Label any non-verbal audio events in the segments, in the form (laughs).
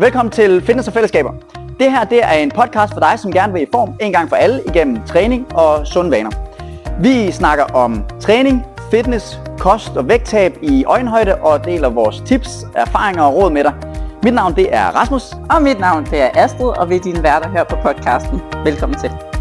Velkommen til Fitness og Fællesskaber. Det her det er en podcast for dig, som gerne vil i form en gang for alle igennem træning og sunde vaner. Vi snakker om træning, fitness, kost og vægttab i øjenhøjde og deler vores tips, erfaringer og råd med dig. Mit navn det er Rasmus. Og mit navn det er Astrid, og vi er dine værter her på podcasten. Velkommen til.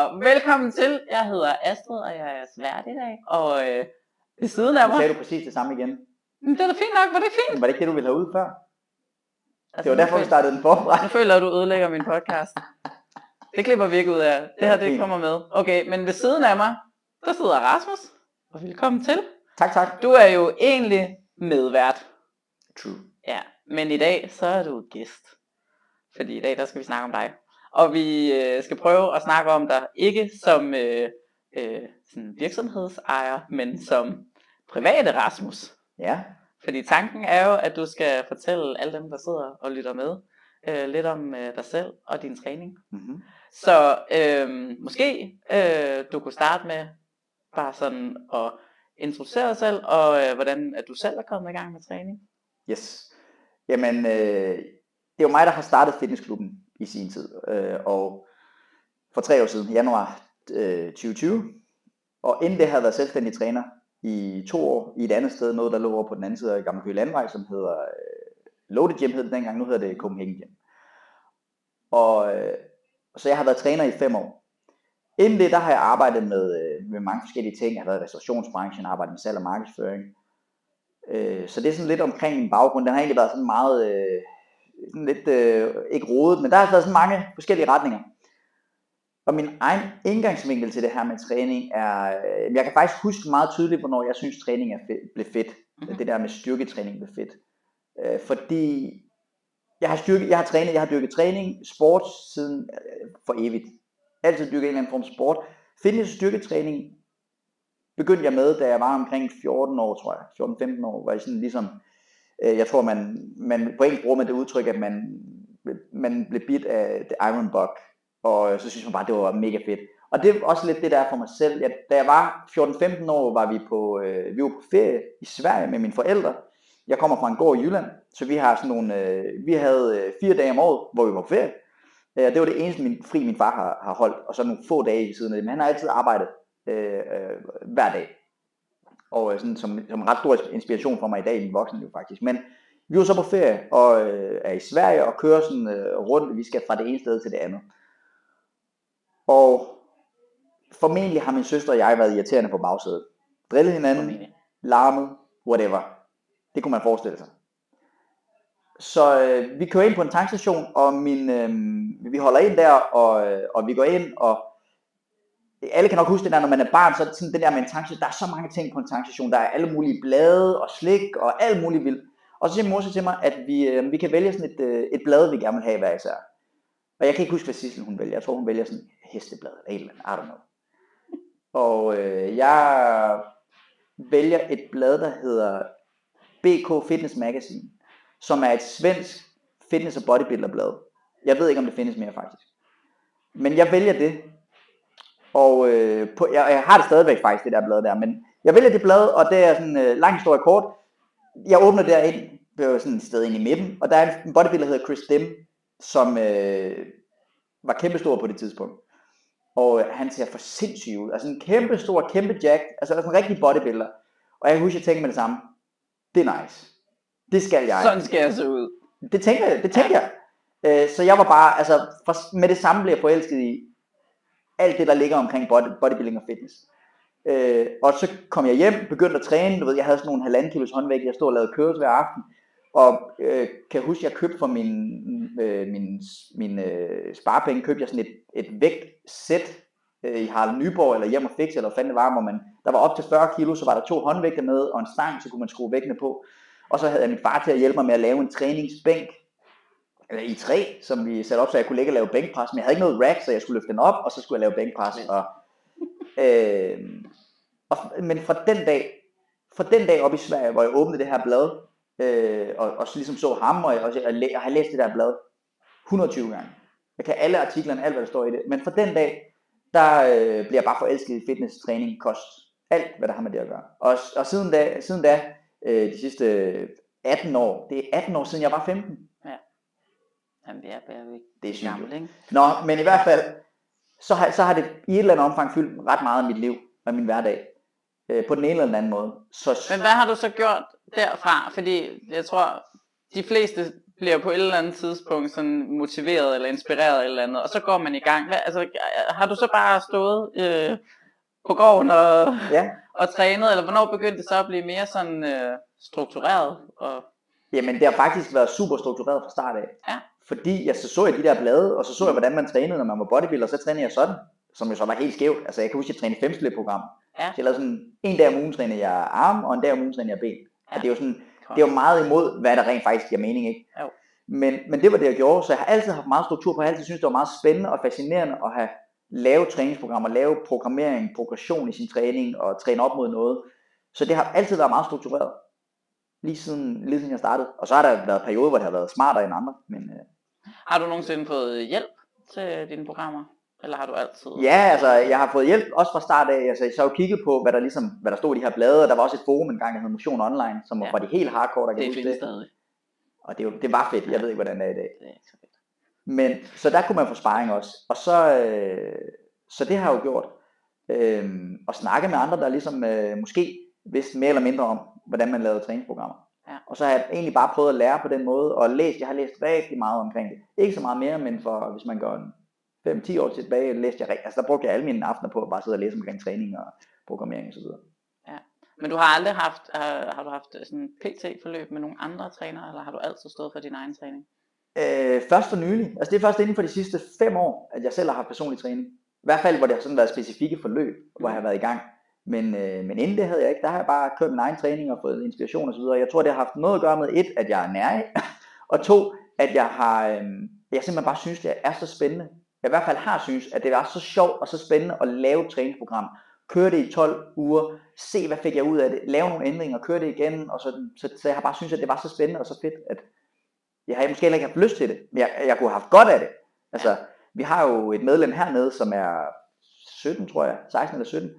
Nå, velkommen til. Jeg hedder Astrid, og jeg er svært i dag. Og øh, ved siden af mig... sagde du præcis det samme igen. Men det er da fint nok, var det fint? Var det ikke det, du ville have ud før? Altså, Det var derfor, vi startede den forfra. Nu føler at du ødelægger min podcast. Det klipper vi ikke ud af. Det her, det kommer med. Okay, men ved siden af mig, der sidder Rasmus. Og velkommen til. Tak, tak. Du er jo egentlig medvært. True. Ja, men i dag, så er du gæst. Fordi i dag, der skal vi snakke om dig. Og vi øh, skal prøve at snakke om dig, ikke som øh, øh, sådan virksomhedsejer, men som private Rasmus. Ja, Fordi tanken er jo, at du skal fortælle alle dem, der sidder og lytter med, øh, lidt om øh, dig selv og din træning. mm-hmm. Så øh, måske øh, du kunne starte med bare sådan at introducere dig selv, og øh, hvordan at du selv er kommet i gang med træning. Yes. Jamen, øh, det er jo mig, der har startet fitnessklubben i sin tid. Øh, og for tre år siden, januar øh, 2020. Og inden det havde været selvstændig træner i to år i et andet sted, noget der lå over på den anden side af Gamle Køge Landvej, som hedder øh, Loaded Gym hed det dengang, nu hedder det Copenhagen Gym. Og øh, så jeg har været træner i fem år. Inden det, der har jeg arbejdet med, øh, med mange forskellige ting. Jeg har været i restaurationsbranchen, arbejdet med salg og markedsføring. Øh, så det er sådan lidt omkring min baggrund. Den har egentlig været sådan meget, øh, lidt, øh, ikke rodet, men der har været sådan mange forskellige retninger. Og min egen indgangsvinkel til det her med træning er, øh, jeg kan faktisk huske meget tydeligt, hvornår jeg synes, træning er fedt, blev fedt. Mhm. Det der med styrketræning blev fedt. Øh, fordi jeg har, styrke, jeg har trænet, jeg har dyrket træning, sport siden øh, for evigt. Altid dyrket en eller anden form for sport. Fitness og styrketræning begyndte jeg med, da jeg var omkring 14 år, tror jeg. 14-15 år, var jeg sådan ligesom, øh, Øh, jeg tror, man, man på engelsk bruger man det udtryk, at man, man blev bit af The Iron Bug, og øh, så synes man bare, det var mega fedt. Og det er også lidt det, der er for mig selv. Jeg, da jeg var 14-15 år, var vi på, øh, vi var på ferie i Sverige med mine forældre. Jeg kommer fra en gård i Jylland, så vi har sådan nogle, øh, vi havde øh, fire dage om året, hvor vi var på ferie. Øh, det var det eneste min, fri, min far har, har holdt, og så nogle få dage i siden af det. Men han har altid arbejdet øh, øh, hver dag. Og øh, sådan, som, som ret stor inspiration for mig i dag i min voksenliv faktisk. Men vi var så på ferie og øh, er i Sverige og kører sådan øh, rundt. Vi skal fra det ene sted til det andet. Og formentlig har min søster og jeg været irriterende på bagsædet. Drillet hinanden, Formentlig. larmet, whatever. Det kunne man forestille sig. Så øh, vi kører ind på en tankstation, og min, øh, vi holder ind der, og, øh, og vi går ind, og alle kan nok huske det der, når man er barn, så er det sådan det der med en tankstation, der er så mange ting på en tankstation, der er alle mulige blade og slik og alt muligt vildt. Og så siger mor så til mig, at vi, øh, vi kan vælge sådan et, øh, et blad, vi gerne vil have hver især. Og jeg kan ikke huske, hvad Sissel hun vælger. Jeg tror, hun vælger sådan et hesteblad eller et eller andet. I don't know. Og øh, jeg vælger et blad, der hedder BK Fitness Magazine, som er et svensk fitness- og bodybuilderblad. Jeg ved ikke, om det findes mere faktisk. Men jeg vælger det. Og øh, på, jeg, jeg har det stadigvæk faktisk, det der blad der. Men jeg vælger det blad, og det er sådan øh, lang historie kort. Jeg åbner derind, er jo sådan et sted inde i midten. Og der er en bodybuilder, der hedder Chris Dim, som øh, var kæmpestor på det tidspunkt. Og øh, han ser for sindssyg ud. Altså en kæmpe stor, kæmpe jack. Altså sådan en rigtig bodybuilder. Og jeg kan huske, at jeg tænkte med det samme. Det er nice. Det skal jeg. Sådan skal jeg se ud. Det tænker jeg. Det tænker jeg. Øh, så jeg var bare, altså for, med det samme blev jeg forelsket i alt det, der ligger omkring body, bodybuilding og fitness. Øh, og så kom jeg hjem, begyndte at træne. Du ved, jeg havde sådan nogle halvanden kilos håndvægt. Jeg stod og lavede køres hver aften. Og øh, kan jeg huske, jeg købte for min, øh, min, min øh, sparepenge, købte jeg sådan et, et vægtsæt øh, i Harald Nyborg, eller hjem og fix, eller hvad fanden det var, hvor man, der var op til 40 kilo, så var der to håndvægte med, og en stang, så kunne man skrue vægtene på. Og så havde jeg min far til at hjælpe mig med at lave en træningsbænk, eller i træ, som vi satte op, så jeg kunne ligge og lave bænkpres, men jeg havde ikke noget rack, så jeg skulle løfte den op, og så skulle jeg lave bænkpres. Og, øh, og, men fra den dag, fra den dag op i Sverige, hvor jeg åbnede det her blad, øh, og, og så ligesom så ham, og jeg, og jeg, jeg har læst det der blad 120 gange. Jeg kan alle artiklerne, alt hvad der står i det. Men for den dag, der øh, bliver jeg bare forelsket i fitness, træning, kost. Alt, hvad der har med det at gøre. Og, og siden da, siden da øh, de sidste 18 år, det er 18 år siden jeg var 15. Jamen, det er ikke Det er sygt. gammel, ikke? Nå, men i hvert fald, så har, så har det i et eller andet omfang fyldt ret meget af mit liv og min hverdag. Øh, på den ene eller den anden måde. Så, Men hvad har du så gjort derfra? Fordi jeg tror, de fleste bliver på et eller andet tidspunkt sådan motiveret eller inspireret eller, eller andet, og så går man i gang. Hvad, altså, har du så bare stået øh, på gården og, ja, og trænet, eller hvornår begyndte det så at blive mere sådan øh, struktureret? Og, jamen det har faktisk været super struktureret fra start af. Ja. Fordi jeg så, så jeg de der blade, og så så jeg, hvordan man trænede, når man var bodybuilder, så trænede jeg sådan, som jo så var helt skævt. Altså jeg kan huske, at jeg trænede fem program. Ja. Så jeg lavede sådan, en dag om ugen trænede jeg arm, og en dag om ugen trænede jeg ben. Ja. Ja. Og det er jo sådan, det er jo meget imod, hvad der rent faktisk giver mening, ikke? Jo. Men, men det var det, jeg gjorde, så jeg har altid haft meget struktur på, jeg har altid synes det var meget spændende og fascinerende at have lave træningsprogrammer, lave programmering, progression i sin træning og træne op mod noget. Så det har altid været meget struktureret, lige siden, lige siden jeg startede. Og så har der været perioder, hvor det har været smartere end andre. Men, øh, har du nogensinde fået hjælp til dine programmer? Eller har du altid? ja, altså jeg har fået hjælp også fra start af. Altså, jeg har jo kigget på, hvad der, ligesom, hvad der stod i de her blade, og der var også et forum engang, der hed Motion Online, som var Ja. fra de helt hardcore, der kan det huske findes det. stadig. Og det, det var fedt, jeg ved ikke, hvordan det er i dag. Det er ikke så fedt. Men, så der kunne man få sparring også. Og så, øh, så det har jeg jo gjort. Øh, og snakke med andre, der ligesom øh, måske vidste mere eller mindre om, hvordan man lavede træningsprogrammer. Ja. Og så har jeg egentlig bare prøvet at lære på den måde, og læst, jeg har læst rigtig meget omkring det. Ikke så meget mere, men for, hvis man går en 5-10 år tilbage, læste jeg rigtig, altså der brugte jeg alle mine aftener på at bare sidde og læse omkring træning og programmering og så videre. Men du har aldrig haft, har, har du haft øh, sådan PT-forløb med nogle andre trænere, eller har du altid stået for din egen træning? Øh, først for nylig. Altså det er først inden for de sidste fem år, at jeg selv har haft personlig træning. I hvert fald, hvor det har sådan været specifikke forløb, hvor jeg har været i gang. Men, øh, men inden det havde jeg ikke. Der har jeg bare kørt min egen træning og fået inspiration osv. Jeg tror, det har haft noget at gøre med et, at jeg er nær (laughs) og to, at jeg har, øh, jeg simpelthen bare synes, det er så spændende. Jeg i hvert fald har synes, at det var så sjovt og så spændende at lave et træningsprogram. Køre det i 12 uger, se hvad fik jeg ud af det, lave nogle ændringer, køre det igen, og så, så, så jeg har bare synes, at det var så spændende og så fedt, at jeg har måske heller ikke haft lyst til det, men jeg, jeg kunne have haft godt af det. Altså, vi har jo et medlem hernede, som er 17, tror jeg, 16 eller 17,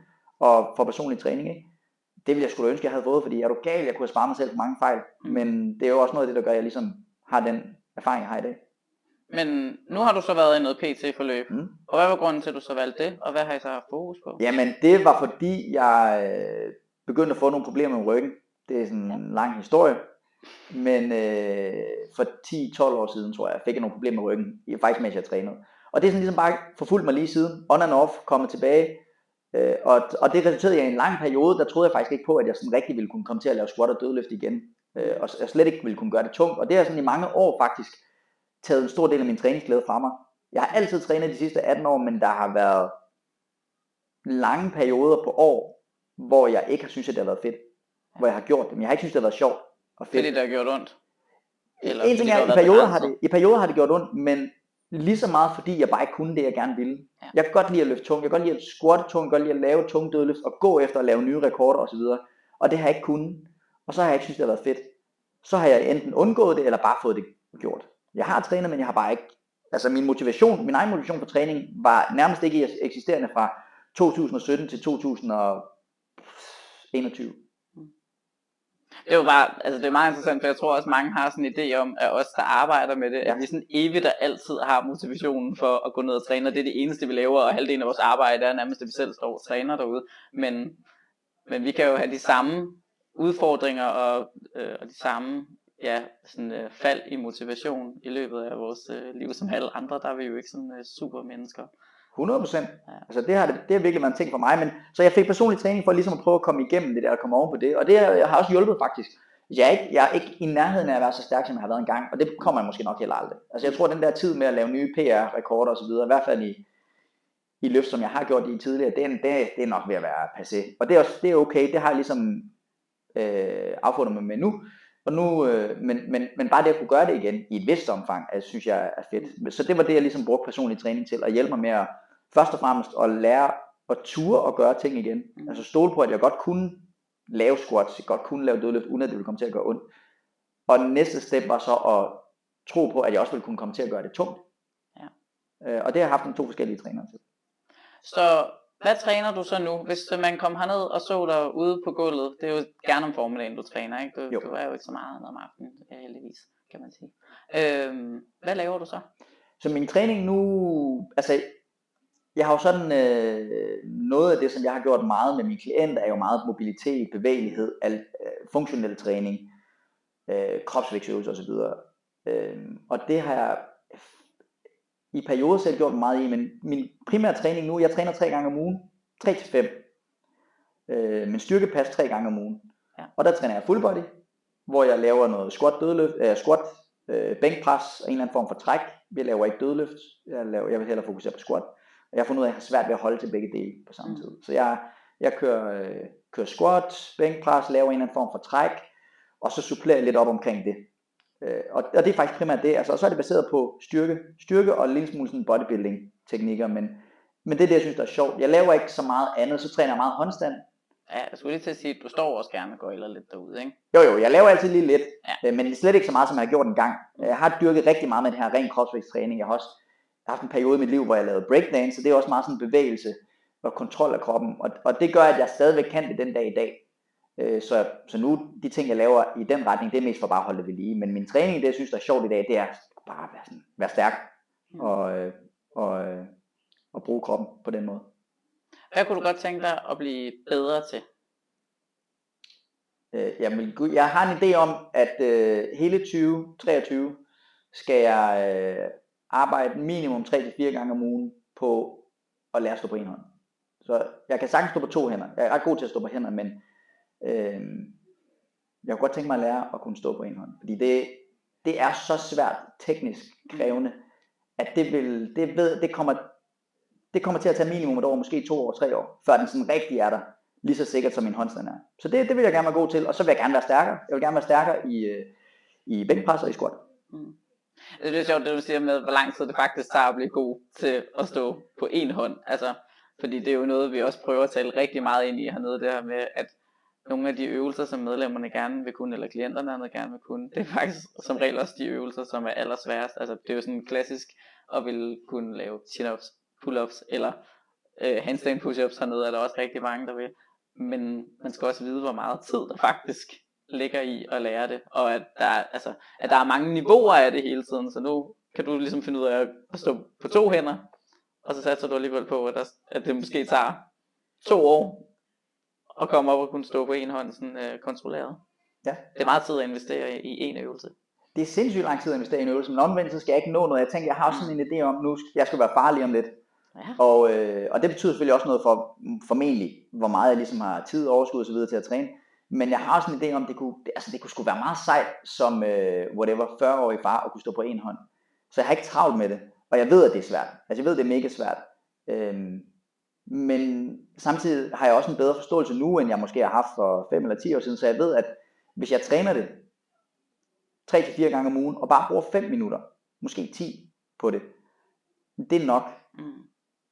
og får personlig træning, ikke? Det ville jeg skulle ønske, jeg havde fået, fordi er du gal, jeg kunne have sparet mig selv for mange fejl. Mm. Men det er jo også noget af det, der gør, at jeg ligesom har den erfaring, jeg har i dag. Men nu har du så været i noget PT-forløb, Mm. og hvad var grunden til, at du så valgte det, og hvad har I så haft fokus på? Jamen, det var fordi, jeg øh, begyndte at få nogle problemer med ryggen. Det er sådan Ja. en lang historie. Men øh, for 10-12 år siden, tror jeg, fik jeg nogle problemer med ryggen. Faktisk mens jeg trænede. Og det er sådan ligesom bare forfulgt mig lige siden. On and off, kommet tilbage. Øh, og, og det resulterede i en lang periode, der troede jeg faktisk ikke på, at jeg sådan rigtig ville kunne komme til at lave squat og dødløft igen. Øh, og jeg slet ikke ville kunne gøre det tungt. Og det har sådan i mange år faktisk taget en stor del af min træningsglæde fra mig. Jeg har altid trænet de sidste 18 år, men der har været lange perioder på år, hvor jeg ikke har syntes, at det har været fedt. Hvor jeg har gjort det, men jeg har ikke syntes, det har været sjovt og fedt. Fordi det har gjort ondt? Eller en ting er, i perioder, har det, i perioder har det gjort ondt, men lige så meget fordi jeg bare ikke kunne det, jeg gerne ville. Ja. Jeg kan godt lide at løfte tungt, jeg kan godt lide at squatte tungt, jeg kan godt lide at lave tunge dødløft og gå efter at lave nye rekorder osv. Og det har jeg ikke kunnet. Og så har jeg ikke syntes, det har været fedt. Så har jeg enten undgået det, eller bare fået det gjort. Jeg har trænet, men jeg har bare ikke... Altså min motivation, min egen motivation for træning, var nærmest ikke eksisterende fra 2017 til 2021. Det var bare, altså det er meget interessant, for jeg tror også mange har sådan en idé om, at os der arbejder med det, Ja. at vi sådan evigt og altid har motivationen for at gå ned og træne, og det er det eneste vi laver, og halvdelen af vores arbejde er nærmest, at vi selv står og træner derude. Men, men vi kan jo have de samme udfordringer og, øh, og de samme ja, sådan, øh, fald i motivation i løbet af vores øh, liv som alle andre, der er vi jo ikke sådan øh, super mennesker. 100 procent. Ja. Altså det har, det, det har virkelig været en ting for mig. Men, så jeg fik personlig træning for ligesom at prøve at komme igennem det der og komme oven på det. Og det har har også hjulpet faktisk. Jeg er, ikke, jeg er ikke i nærheden af at være så stærk, som jeg har været engang. Og det kommer jeg måske nok heller aldrig. Altså jeg tror, at den der tid med at lave nye PR-rekorder osv., i hvert fald i, i løft, som jeg har gjort i tidligere, det er, det, det er nok ved at være passé. Og det er, også, det er okay. Det har jeg ligesom øh, affundet mig med nu. Og nu øh, men, men, men bare det at kunne gøre det igen i et vist omfang, altså, synes jeg er fedt. Så det var det, jeg ligesom brugte personlig træning til, at hjælpe mig med at først og fremmest at lære at ture og gøre ting igen. Mm. Altså stole på, at jeg godt kunne lave squats, jeg godt kunne lave dødløft, uden at det ville komme til at gøre ondt. Og næste step var så at tro på, at jeg også ville kunne komme til at gøre det tungt. Ja. Øh, og det har jeg haft en to forskellige trænere til. Så hvad træner du så nu? Hvis man kom herned og så dig ude på gulvet, det er jo gerne om formiddagen, du træner, ikke? Du, Jo. du er jo ikke så meget om aftenen, heldigvis, kan man sige. Øhm, hvad laver du så? Så min træning nu, altså jeg har jo sådan øh, noget af det, som jeg har gjort meget med mine klienter, er jo meget mobilitet, bevægelighed, al, øh, funktionel træning, øh, kropsvægtsøvelser osv. Øh, og det har jeg i perioder selv gjort meget i, men min primære træning nu, jeg træner tre gange om ugen, 3 til 5. Øh, men styrkepas tre gange om ugen. Ja. Og der træner jeg full body, hvor jeg laver noget squat, dødløft, øh, squat øh, bænkpres og en eller anden form for træk. Jeg laver ikke dødløft, jeg, laver, jeg vil hellere fokusere på squat. Og jeg har fundet ud af, at jeg har svært ved at holde til begge dele på samme Mm. tid. Så jeg, jeg kører, øh, kører squat, bænkpres, laver en eller anden form for træk, og så supplerer jeg lidt op omkring det. Øh, og, og det er faktisk primært det, altså, og så er det baseret på styrke, styrke og en lille smule sådan bodybuilding teknikker, men, men det er det, jeg synes, der er sjovt. Jeg laver ikke så meget andet, så træner jeg meget håndstand, Ja, jeg skulle lige til at sige, at du står også gerne og eller lidt derude, ikke? Jo, jo, jeg laver altid lige lidt, Ja. ja. men slet ikke så meget, som jeg har gjort en gang. Jeg har dyrket rigtig meget med det her ren kropsvægtstræning. Jeg har også haft en periode i mit liv, hvor jeg lavede breakdance, så det er også meget sådan bevægelse og kontrol af kroppen. Og, og det gør, at jeg stadigvæk kan det den dag i dag. Øh, Så, så nu, de ting, jeg laver i den retning, det er mest for bare at holde det ved lige. Men min træning, det jeg synes, der er sjovt i dag, det er bare at være, sådan, være stærk Mm. og, øh, og, øh, og bruge kroppen på den måde. Hvad kunne du godt tænke dig at blive bedre til? Øh, jamen, jeg har en idé om, at øh, hele 2023 skal jeg øh, arbejde minimum 3-4 gange om ugen på at lære at stå på en hånd. Så jeg kan sagtens stå på to hænder. Jeg er ret god til at stå på hænder, men øh, jeg kunne godt tænke mig at lære at kunne stå på en hånd. Fordi det, det er så svært teknisk krævende, at det, vil, det, ved, det, kommer, det kommer til at tage minimum et år, måske to år, tre år, før den sådan rigtig er der lige så sikkert som min håndstand er. Så det, det vil jeg gerne være god til, og så vil jeg gerne være stærkere. Jeg vil gerne være stærkere i, øh, i bænkpres og i squat. Mm. Det er sjovt, det du siger med, hvor lang tid det faktisk tager at blive god til at stå på en hånd. Altså, fordi det er jo noget, vi også prøver at tale rigtig meget ind i hernede, det her med, at nogle af de øvelser, som medlemmerne gerne vil kunne, eller klienterne gerne vil kunne, det er faktisk som regel også de øvelser, som er allersværest. Altså, det er jo sådan klassisk at ville kunne lave chin-ups, pull-ups, eller øh, handstand push-ups hernede, er der også rigtig mange, der vil. Men man skal også vide, hvor meget tid der faktisk ligger i at lære det, og at der, er- altså, at der er mange niveauer af det hele tiden, så nu kan du ligesom finde ud af at stå på to hænder, og så satser du alligevel på, at, der, at det måske tager to år at komme op og kunne stå på en hånd sådan, øh, kontrolleret. Ja. Det er meget tid at investere i, i en øvelse. Det er sindssygt lang tid at investere i en øvelse, men omvendt så skal jeg ikke nå noget. Jeg tænker, jeg har også sådan en idé om, nu skal- jeg skal være farlig om lidt. Ja. Og, øh, og det betyder selvfølgelig også noget for formentlig, hvor meget jeg ligesom har tid, overskud og så videre til at træne. Men jeg har også en idé om, det kunne, det, altså det kunne sgu være meget sejt som øh, whatever 40-årig far at kunne stå på en hånd. Så jeg har ikke travlt med det. Og jeg ved, at det er svært. Altså jeg ved, at det er mega svært. Øhm, men samtidig har jeg også en bedre forståelse nu, end jeg måske har haft for 5 eller 10 år siden. Så jeg ved, at hvis jeg træner det 3-4 gange om ugen, og bare bruger 5 minutter, måske 10 på det, det er nok Mm.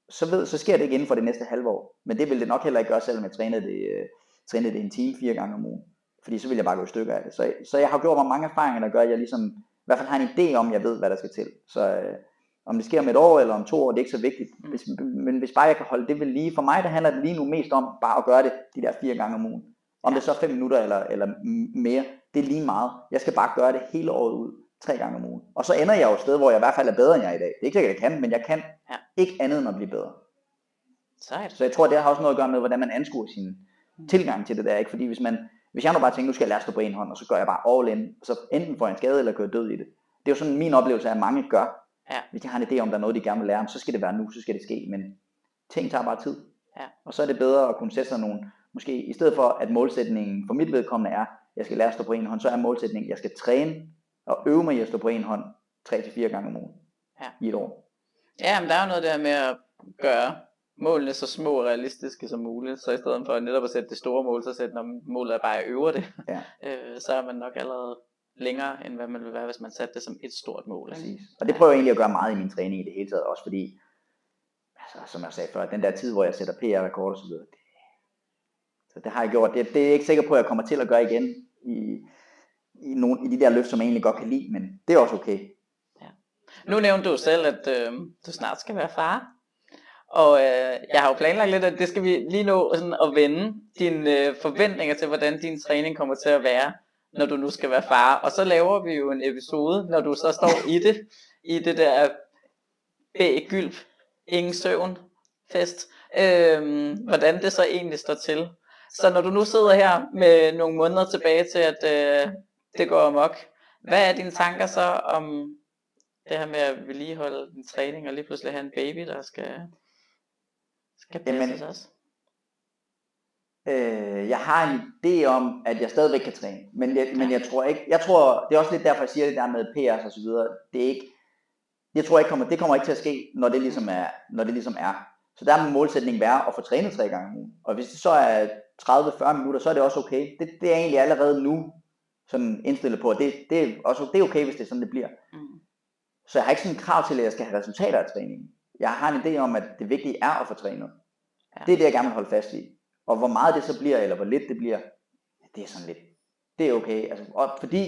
så, ved, så sker det ikke inden for det næste halve år. Men det vil det nok heller ikke gøre, selvom jeg trænede det, øh, trænede det en time fire gange om ugen. Fordi så vil jeg bare gå i stykker af det. Så, så jeg har gjort mig mange erfaringer, der gør, at jeg ligesom, i hvert fald har en idé om, at jeg ved, hvad der skal til. Så øh, om det sker om et år eller om to år, det er ikke så vigtigt. Mm. Hvis, men hvis bare jeg kan holde det ved lige, for mig der handler det lige nu mest om bare at gøre det de der fire gange om ugen. Om det så er fem minutter eller, eller mere, det er lige meget. Jeg skal bare gøre det hele året ud, tre gange om ugen. Og så ender jeg jo et sted, hvor jeg i hvert fald er bedre, end jeg er i dag. Det er ikke sikkert, at jeg kan, men jeg kan Ja. ikke andet end at blive bedre. Sejt. Så jeg tror, det har også noget at gøre med, hvordan man anskuer sin tilgang til det der. Ikke? Fordi hvis, man, hvis jeg nu bare tænker, nu skal jeg lære at stå på en hånd, og så gør jeg bare all in, så enten får jeg en skade eller kører død i det. Det er jo sådan min oplevelse af, at mange gør. Ja. Hvis de har en idé om, der er noget, de gerne vil lære, så skal det være nu, så skal det ske. Men ting tager bare tid. Ja. Og så er det bedre at kunne sætte sig nogle, måske i stedet for, at målsætningen for mit vedkommende er, jeg skal lære at stå på en hånd, så er målsætningen, jeg skal træne og øve mig i at stå på en hånd 3-4 gange om ugen Ja. i et år. Ja, men der er jo noget der med at gøre målene så små og realistiske som muligt, så i stedet for netop at sætte det store mål, så sætte, når målet er bare at øve det, Ja. (laughs) øh, så er man nok allerede længere, end hvad man vil være, hvis man satte det som et stort mål. Præcis. Og det prøver jeg egentlig at gøre meget i min træning i det hele taget, også fordi, altså, som jeg sagde før, den der tid, hvor jeg sætter PR-rekord og så videre, det, så det har jeg gjort. Det, det er jeg ikke sikker på, at jeg kommer til at gøre igen i, i, nogle, i de der løft, som jeg egentlig godt kan lide, men det er også okay. Nu nævnte du selv, at øh, du snart skal være far. Og øh, jeg har jo planlagt lidt, at det skal vi lige nå sådan at vende dine øh, forventninger til, hvordan din træning kommer til at være, når du nu skal være far. Og så laver vi jo en episode, når du så står i det, i det der B-gylp, ingen søvn fest, øh, hvordan det så egentlig står til. Så når du nu sidder her med nogle måneder tilbage til, at øh, det går amok, hvad er dine tanker så om det her med at vedligeholde din træning, og lige pludselig have en baby, der skal, skal passes Jamen, også? Øh, jeg har en idé om, at jeg stadigvæk kan træne, men jeg, men jeg tror ikke, jeg tror, det er også lidt derfor, jeg siger det der med PR's og så videre, det er ikke, jeg tror ikke, kommer, det kommer ikke til at ske, når det ligesom er, når det ligesom er. Så der må målsætningen være at få trænet tre gange ugen. Og hvis det så er 30-40 minutter, så er det også okay. Det, det er egentlig allerede nu sådan indstillet på, at det, det, er også, det er okay, hvis det er sådan, det bliver. Mm. Så jeg har ikke sådan en krav til, at jeg skal have resultater af træningen. Jeg har en idé om, at det vigtige er at få trænet. Ja. Det er det, jeg gerne vil holde fast i. Og hvor meget det så bliver, eller hvor lidt det bliver, det er sådan lidt, det er okay. Altså, og fordi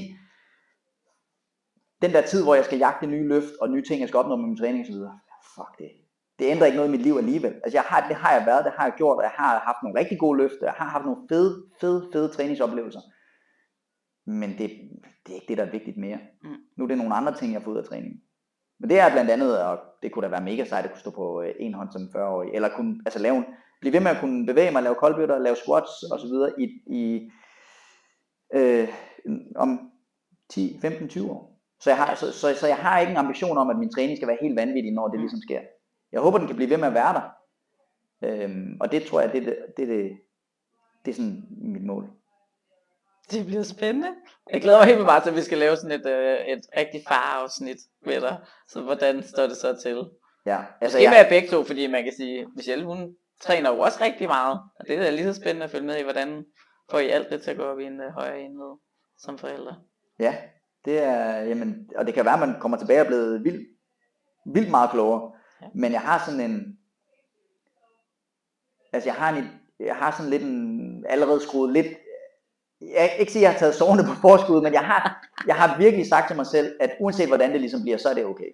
den der tid, hvor jeg skal jagte nye løft, og nye ting, jeg skal opnå med min træning osv., fuck det. Det ændrer ikke noget i mit liv alligevel. Altså jeg har, det har jeg været, det har jeg gjort, og jeg har haft nogle rigtig gode løft, og jeg har haft nogle fede, fede, fede træningsoplevelser. Men det, det er ikke det, der er vigtigt mere. Mm. Nu er det nogle andre ting, jeg får ud af træningen. Men det er blandt andet, og det kunne da være mega sejt at kunne stå på øh, en hånd som 40-årig, eller kunne, altså lave en, blive ved med at kunne bevæge mig, lave koldbøtter, lave squats og så videre i, i øh, om 10, 15, 20 år. Så jeg, har, så, så, så jeg har ikke en ambition om, at min træning skal være helt vanvittig, når det ligesom sker. Jeg håber, den kan blive ved med at være der. Øhm, og det tror jeg, det, det, det, det, det er sådan mit mål. Det bliver spændende. Jeg glæder mig helt vildt meget til, at vi skal lave sådan et, øh, et rigtig farafsnit med dig. Så hvordan står det så til? Ja, altså Måske med jeg, jer begge to, fordi man kan sige, Michelle hun træner jo også rigtig meget. Og det er lige så spændende at følge med i, hvordan får I alt det til at gå op i en uh, højere enhed som forældre. ja, det er, jamen, og det kan være, at man kommer tilbage og blevet vildt, vildt meget klogere. Ja. Men jeg har sådan en, altså jeg har, en, jeg har sådan lidt en, allerede skruet lidt, jeg kan ikke sige, at jeg har taget sovende på forskud, men jeg har, jeg har virkelig sagt til mig selv, at uanset hvordan det ligesom bliver, så er det okay.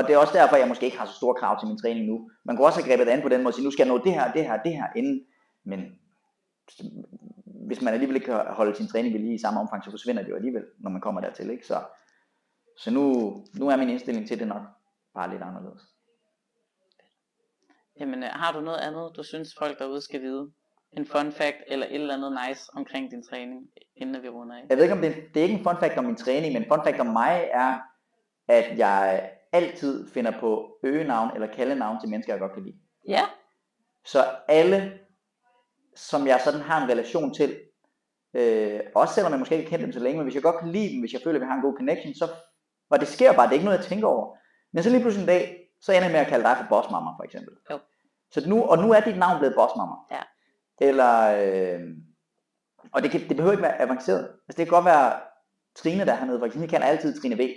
Og det er også derfor, jeg måske ikke har så store krav til min træning nu. Man kunne også have grebet det an på den måde og sige, nu skal jeg nå det her, det her, det her inden. Men hvis man alligevel ikke kan holde sin træning ved lige i samme omfang, så forsvinder det jo alligevel, når man kommer dertil. Ikke? Så, så nu, nu er min indstilling til det nok bare lidt anderledes. Jamen, øh, har du noget andet, du synes folk derude skal vide? En fun fact eller et eller andet nice omkring din træning, inden vi runder af? Jeg ved ikke, om det, det er ikke en fun fact om min træning, men en fun fact om mig er, at jeg altid finder på øgenavn eller kaldenavn til mennesker, jeg godt kan lide. Ja, Så alle, som jeg sådan har en relation til, øh, også selvom jeg måske ikke kendt dem så længe, men hvis jeg godt kan lide dem, hvis jeg føler, at vi har en god connection, så, og det sker bare, det er ikke noget, jeg tænker over. Men så lige pludselig en dag, så ender jeg med at kalde dig for bossmamma, for eksempel. Jo. Så nu, og nu er dit navn blevet bossmamma. Ja. Eller, øh, og det, kan, det behøver ikke være avanceret. Altså det kan godt være Trine, der er hernede, for eksempel, jeg kalder altid Trine V.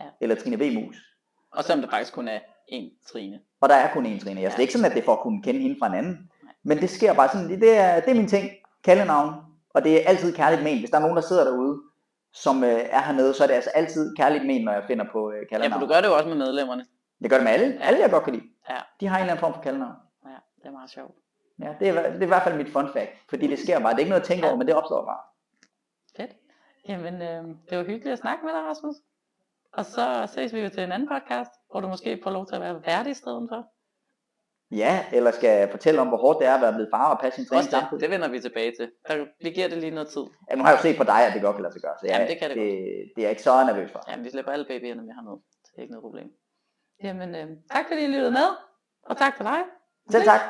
Ja. Eller Trine V Mus. Og selvom det faktisk kun er én Trine. Og der er kun én Trine. Altså, Ja. det er ikke sådan, at det er for at kunne kende hende fra en anden. Men det sker bare sådan, det, er, det er min ting, kaldenavn. Og det er altid kærligt ment. Hvis der er nogen, der sidder derude, som øh, er hernede, så er det altså altid kærligt ment, når jeg finder på øh, Ja, kaldenavn. for du gør det jo også med medlemmerne. Jeg gør det med alle. Alle, jeg godt kan lide. Ja. De har en eller anden form for kaldenavn. Ja, det er meget sjovt. Ja, det er, det er i hvert fald mit fun fact. Fordi det sker bare. Det er ikke noget at tænke Ja. over, men det opstår bare. Fedt. Jamen, øh, det var hyggeligt at snakke med dig, Rasmus. Og så ses vi jo til en anden podcast, hvor du måske får lov til at være værdig i stedet for. Ja, eller skal jeg fortælle om, hvor hårdt det er at være blevet far og passe sin træning samtidig? det vender vi tilbage til. Der, vi giver det lige noget tid. Ja, nu har jeg jo set på dig, at det godt kan lade sig gøre. Så jeg, Jamen, det kan det det, det er jeg ikke så nervøs for. Jamen, vi slipper alle babyerne, vi har med. Det er ikke noget problem. Jamen, øh, tak fordi I lyttede med. Og tak for dig. Selv tak.